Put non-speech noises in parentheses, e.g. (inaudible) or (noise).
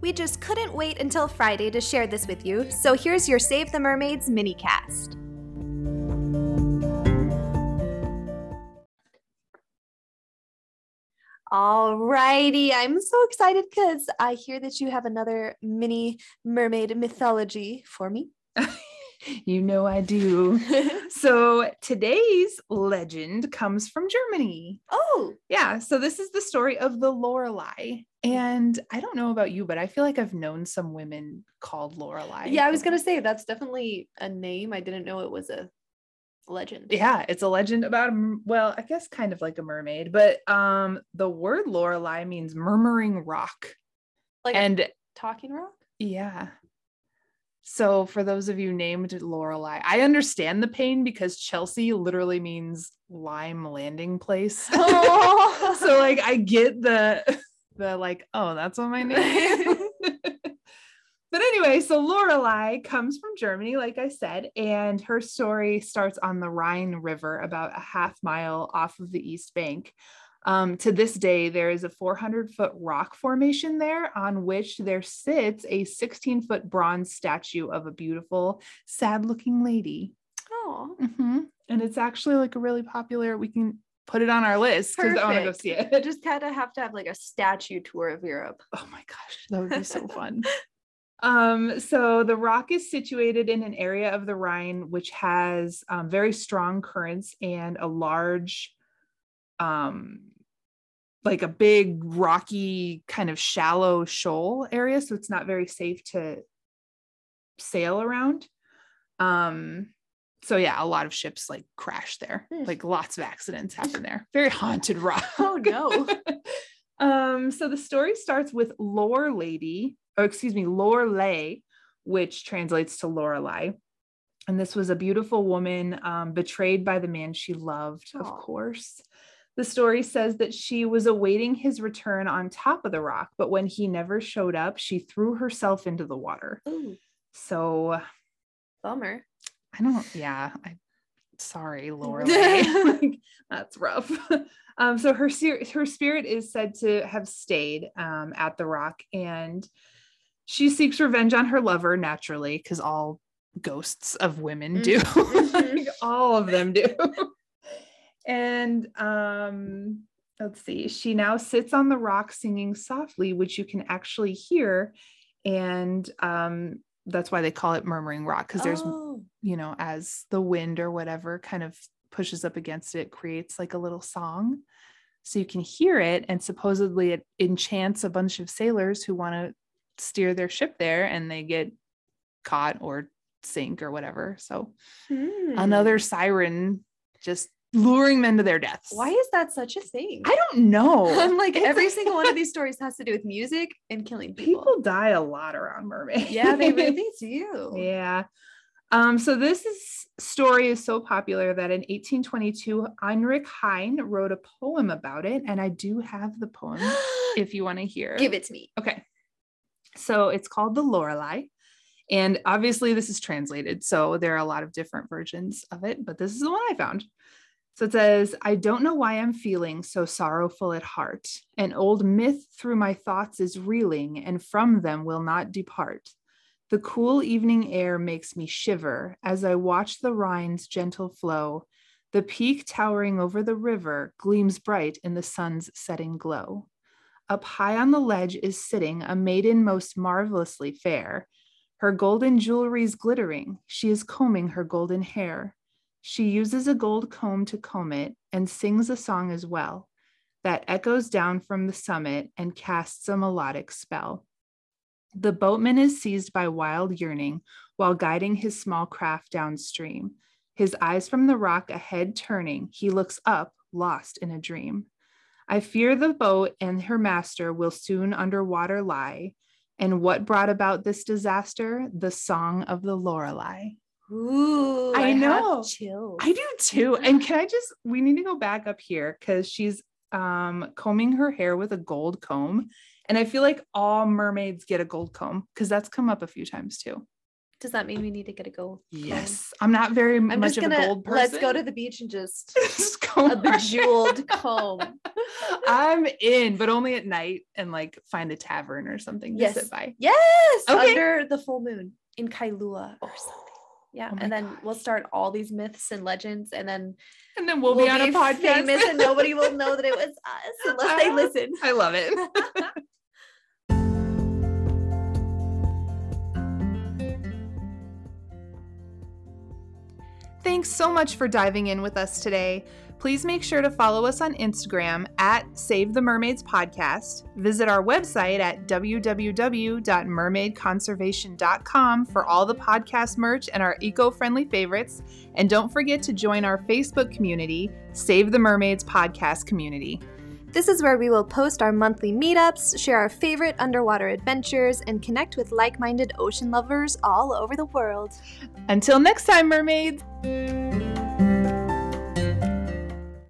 We just couldn't wait until Friday to share this with you, so here's your Save the Mermaids mini cast. Alrighty, I'm so excited because I hear that you have another mini mermaid mythology for me. (laughs) you know I do. (laughs) so today's legend comes from Germany. Oh, Yeah, so this is the story of the Lorelei. And I don't know about you, but I feel like I've known some women called Lorelei. yeah, I was gonna say that's definitely a name. I didn't know it was a legend. Yeah, it's a legend about a well, I guess kind of like a mermaid, but um the word Lorelei means murmuring rock. like and talking rock. yeah. So for those of you named Lorelei, I understand the pain because Chelsea literally means lime landing place. (laughs) Oh. so like I get the the like, oh, that's what my name is. (laughs) (laughs) but anyway, so Lorelei comes from Germany, like I said, and her story starts on the Rhine River, about a half mile off of the East Bank. Um, to this day, there is a 400 foot rock formation there on which there sits a 16 foot bronze statue of a beautiful, sad looking lady. Oh, Mhm. And it's actually like a really popular, we can put it on our list because I want to go see I it. just kind of have to have like a statue tour of Europe. Oh my gosh, that would be so fun. (laughs) Um, so the rock is situated in an area of the Rhine which has um, very strong currents and a large, um, like a big rocky kind of shallow shoal area. So it's not very safe to sail around. Um, so yeah, a lot of ships like crash there. Hmm. Like lots of accidents happen there. Very haunted rock. Oh, no. (laughs) um, so the story starts with Lore Lady, or excuse me, Lorelei, which translates to Lorelei. And this was a beautiful woman um, betrayed by the man she loved, of course. The story says that she was awaiting his return on top of the rock, but when he never showed up, she threw herself into the water. Ooh, So bummer. I don't, yeah, I sorry, (laughs) Laura. like, that's rough. (laughs) Um, so her her spirit is said to have stayed um, at the rock, and she seeks revenge on her lover naturally, because all ghosts of women do. Mhm. (laughs) Like, all of them do. And um, let's see, she now sits on the rock singing softly, which you can actually hear, and um, that's why they call it murmuring rock, because there's Oh, you know, as the wind or whatever kind of pushes up against it, creates like a little song. So you can hear it, and supposedly it enchants a bunch of sailors who want to steer their ship there and they get caught or sink or whatever. So hmm. another siren just luring men to their deaths. Why is that such a thing? I don't know. (laughs) I'm like every single one of (laughs) these stories has to do with music and killing people. people die a lot around mermaids. yeah, they really (laughs) do. Yeah. Um, so this is, story is so popular that in 1822, Heinrich Heine wrote a poem about it. And I do have the poem (gasps) if you want to hear. Give it to me. Okay. So it's called The Lorelei. And obviously, this is translated. So there are a lot of different versions of it, but this is the one I found. So it says, I don't know why I'm feeling so sorrowful at heart. An old myth through my thoughts is reeling, and from them will not depart. The cool evening air makes me shiver as I watch the Rhine's gentle flow. The peak towering over the river gleams bright in the sun's setting glow. Up high on the ledge is sitting a maiden most marvelously fair. Her golden jewelry's glittering. She is combing her golden hair. She uses a gold comb to comb it and sings a song as well that echoes down from the summit and casts a melodic spell. The boatman is seized by wild yearning while guiding his small craft downstream. His eyes from the rock ahead turning, he looks up, lost in a dream. I fear the boat and her master will soon underwater lie. And what brought about this disaster? The song of the Lorelei. Ooh, I have know. Chills. I do too. And can I just, we need to go back up here because she's um, combing her hair with a gold comb. And I feel like all mermaids get a gold comb because that's come up a few times too. Does that mean we need to get a gold? comb? Yes. I'm not very I'm much just of a gonna gold person. let's go to the beach and just (laughs) just comb a bejeweled comb. I'm in, but only at night and like find a tavern or something to Yes. sit by. Yes, Okay. under the full moon in Kailua or something. Yeah, Oh and then God. we'll start all these myths and legends, and then And then we'll, be on a podcast. famous, and nobody will know that it was (laughs) us unless they Uh, listen. I love it. (laughs) Thanks so much for diving in with us today. Please make sure to follow us on Instagram at Save the Mermaids Podcast. Visit our website at www.mermaidconservation.com for all the podcast merch and our eco friendly favorites. And don't forget to join our Facebook community, Save the Mermaids Podcast Community. This is where we will post our monthly meetups, share our favorite underwater adventures, and connect with like minded ocean lovers all over the world. Until next time, mermaids!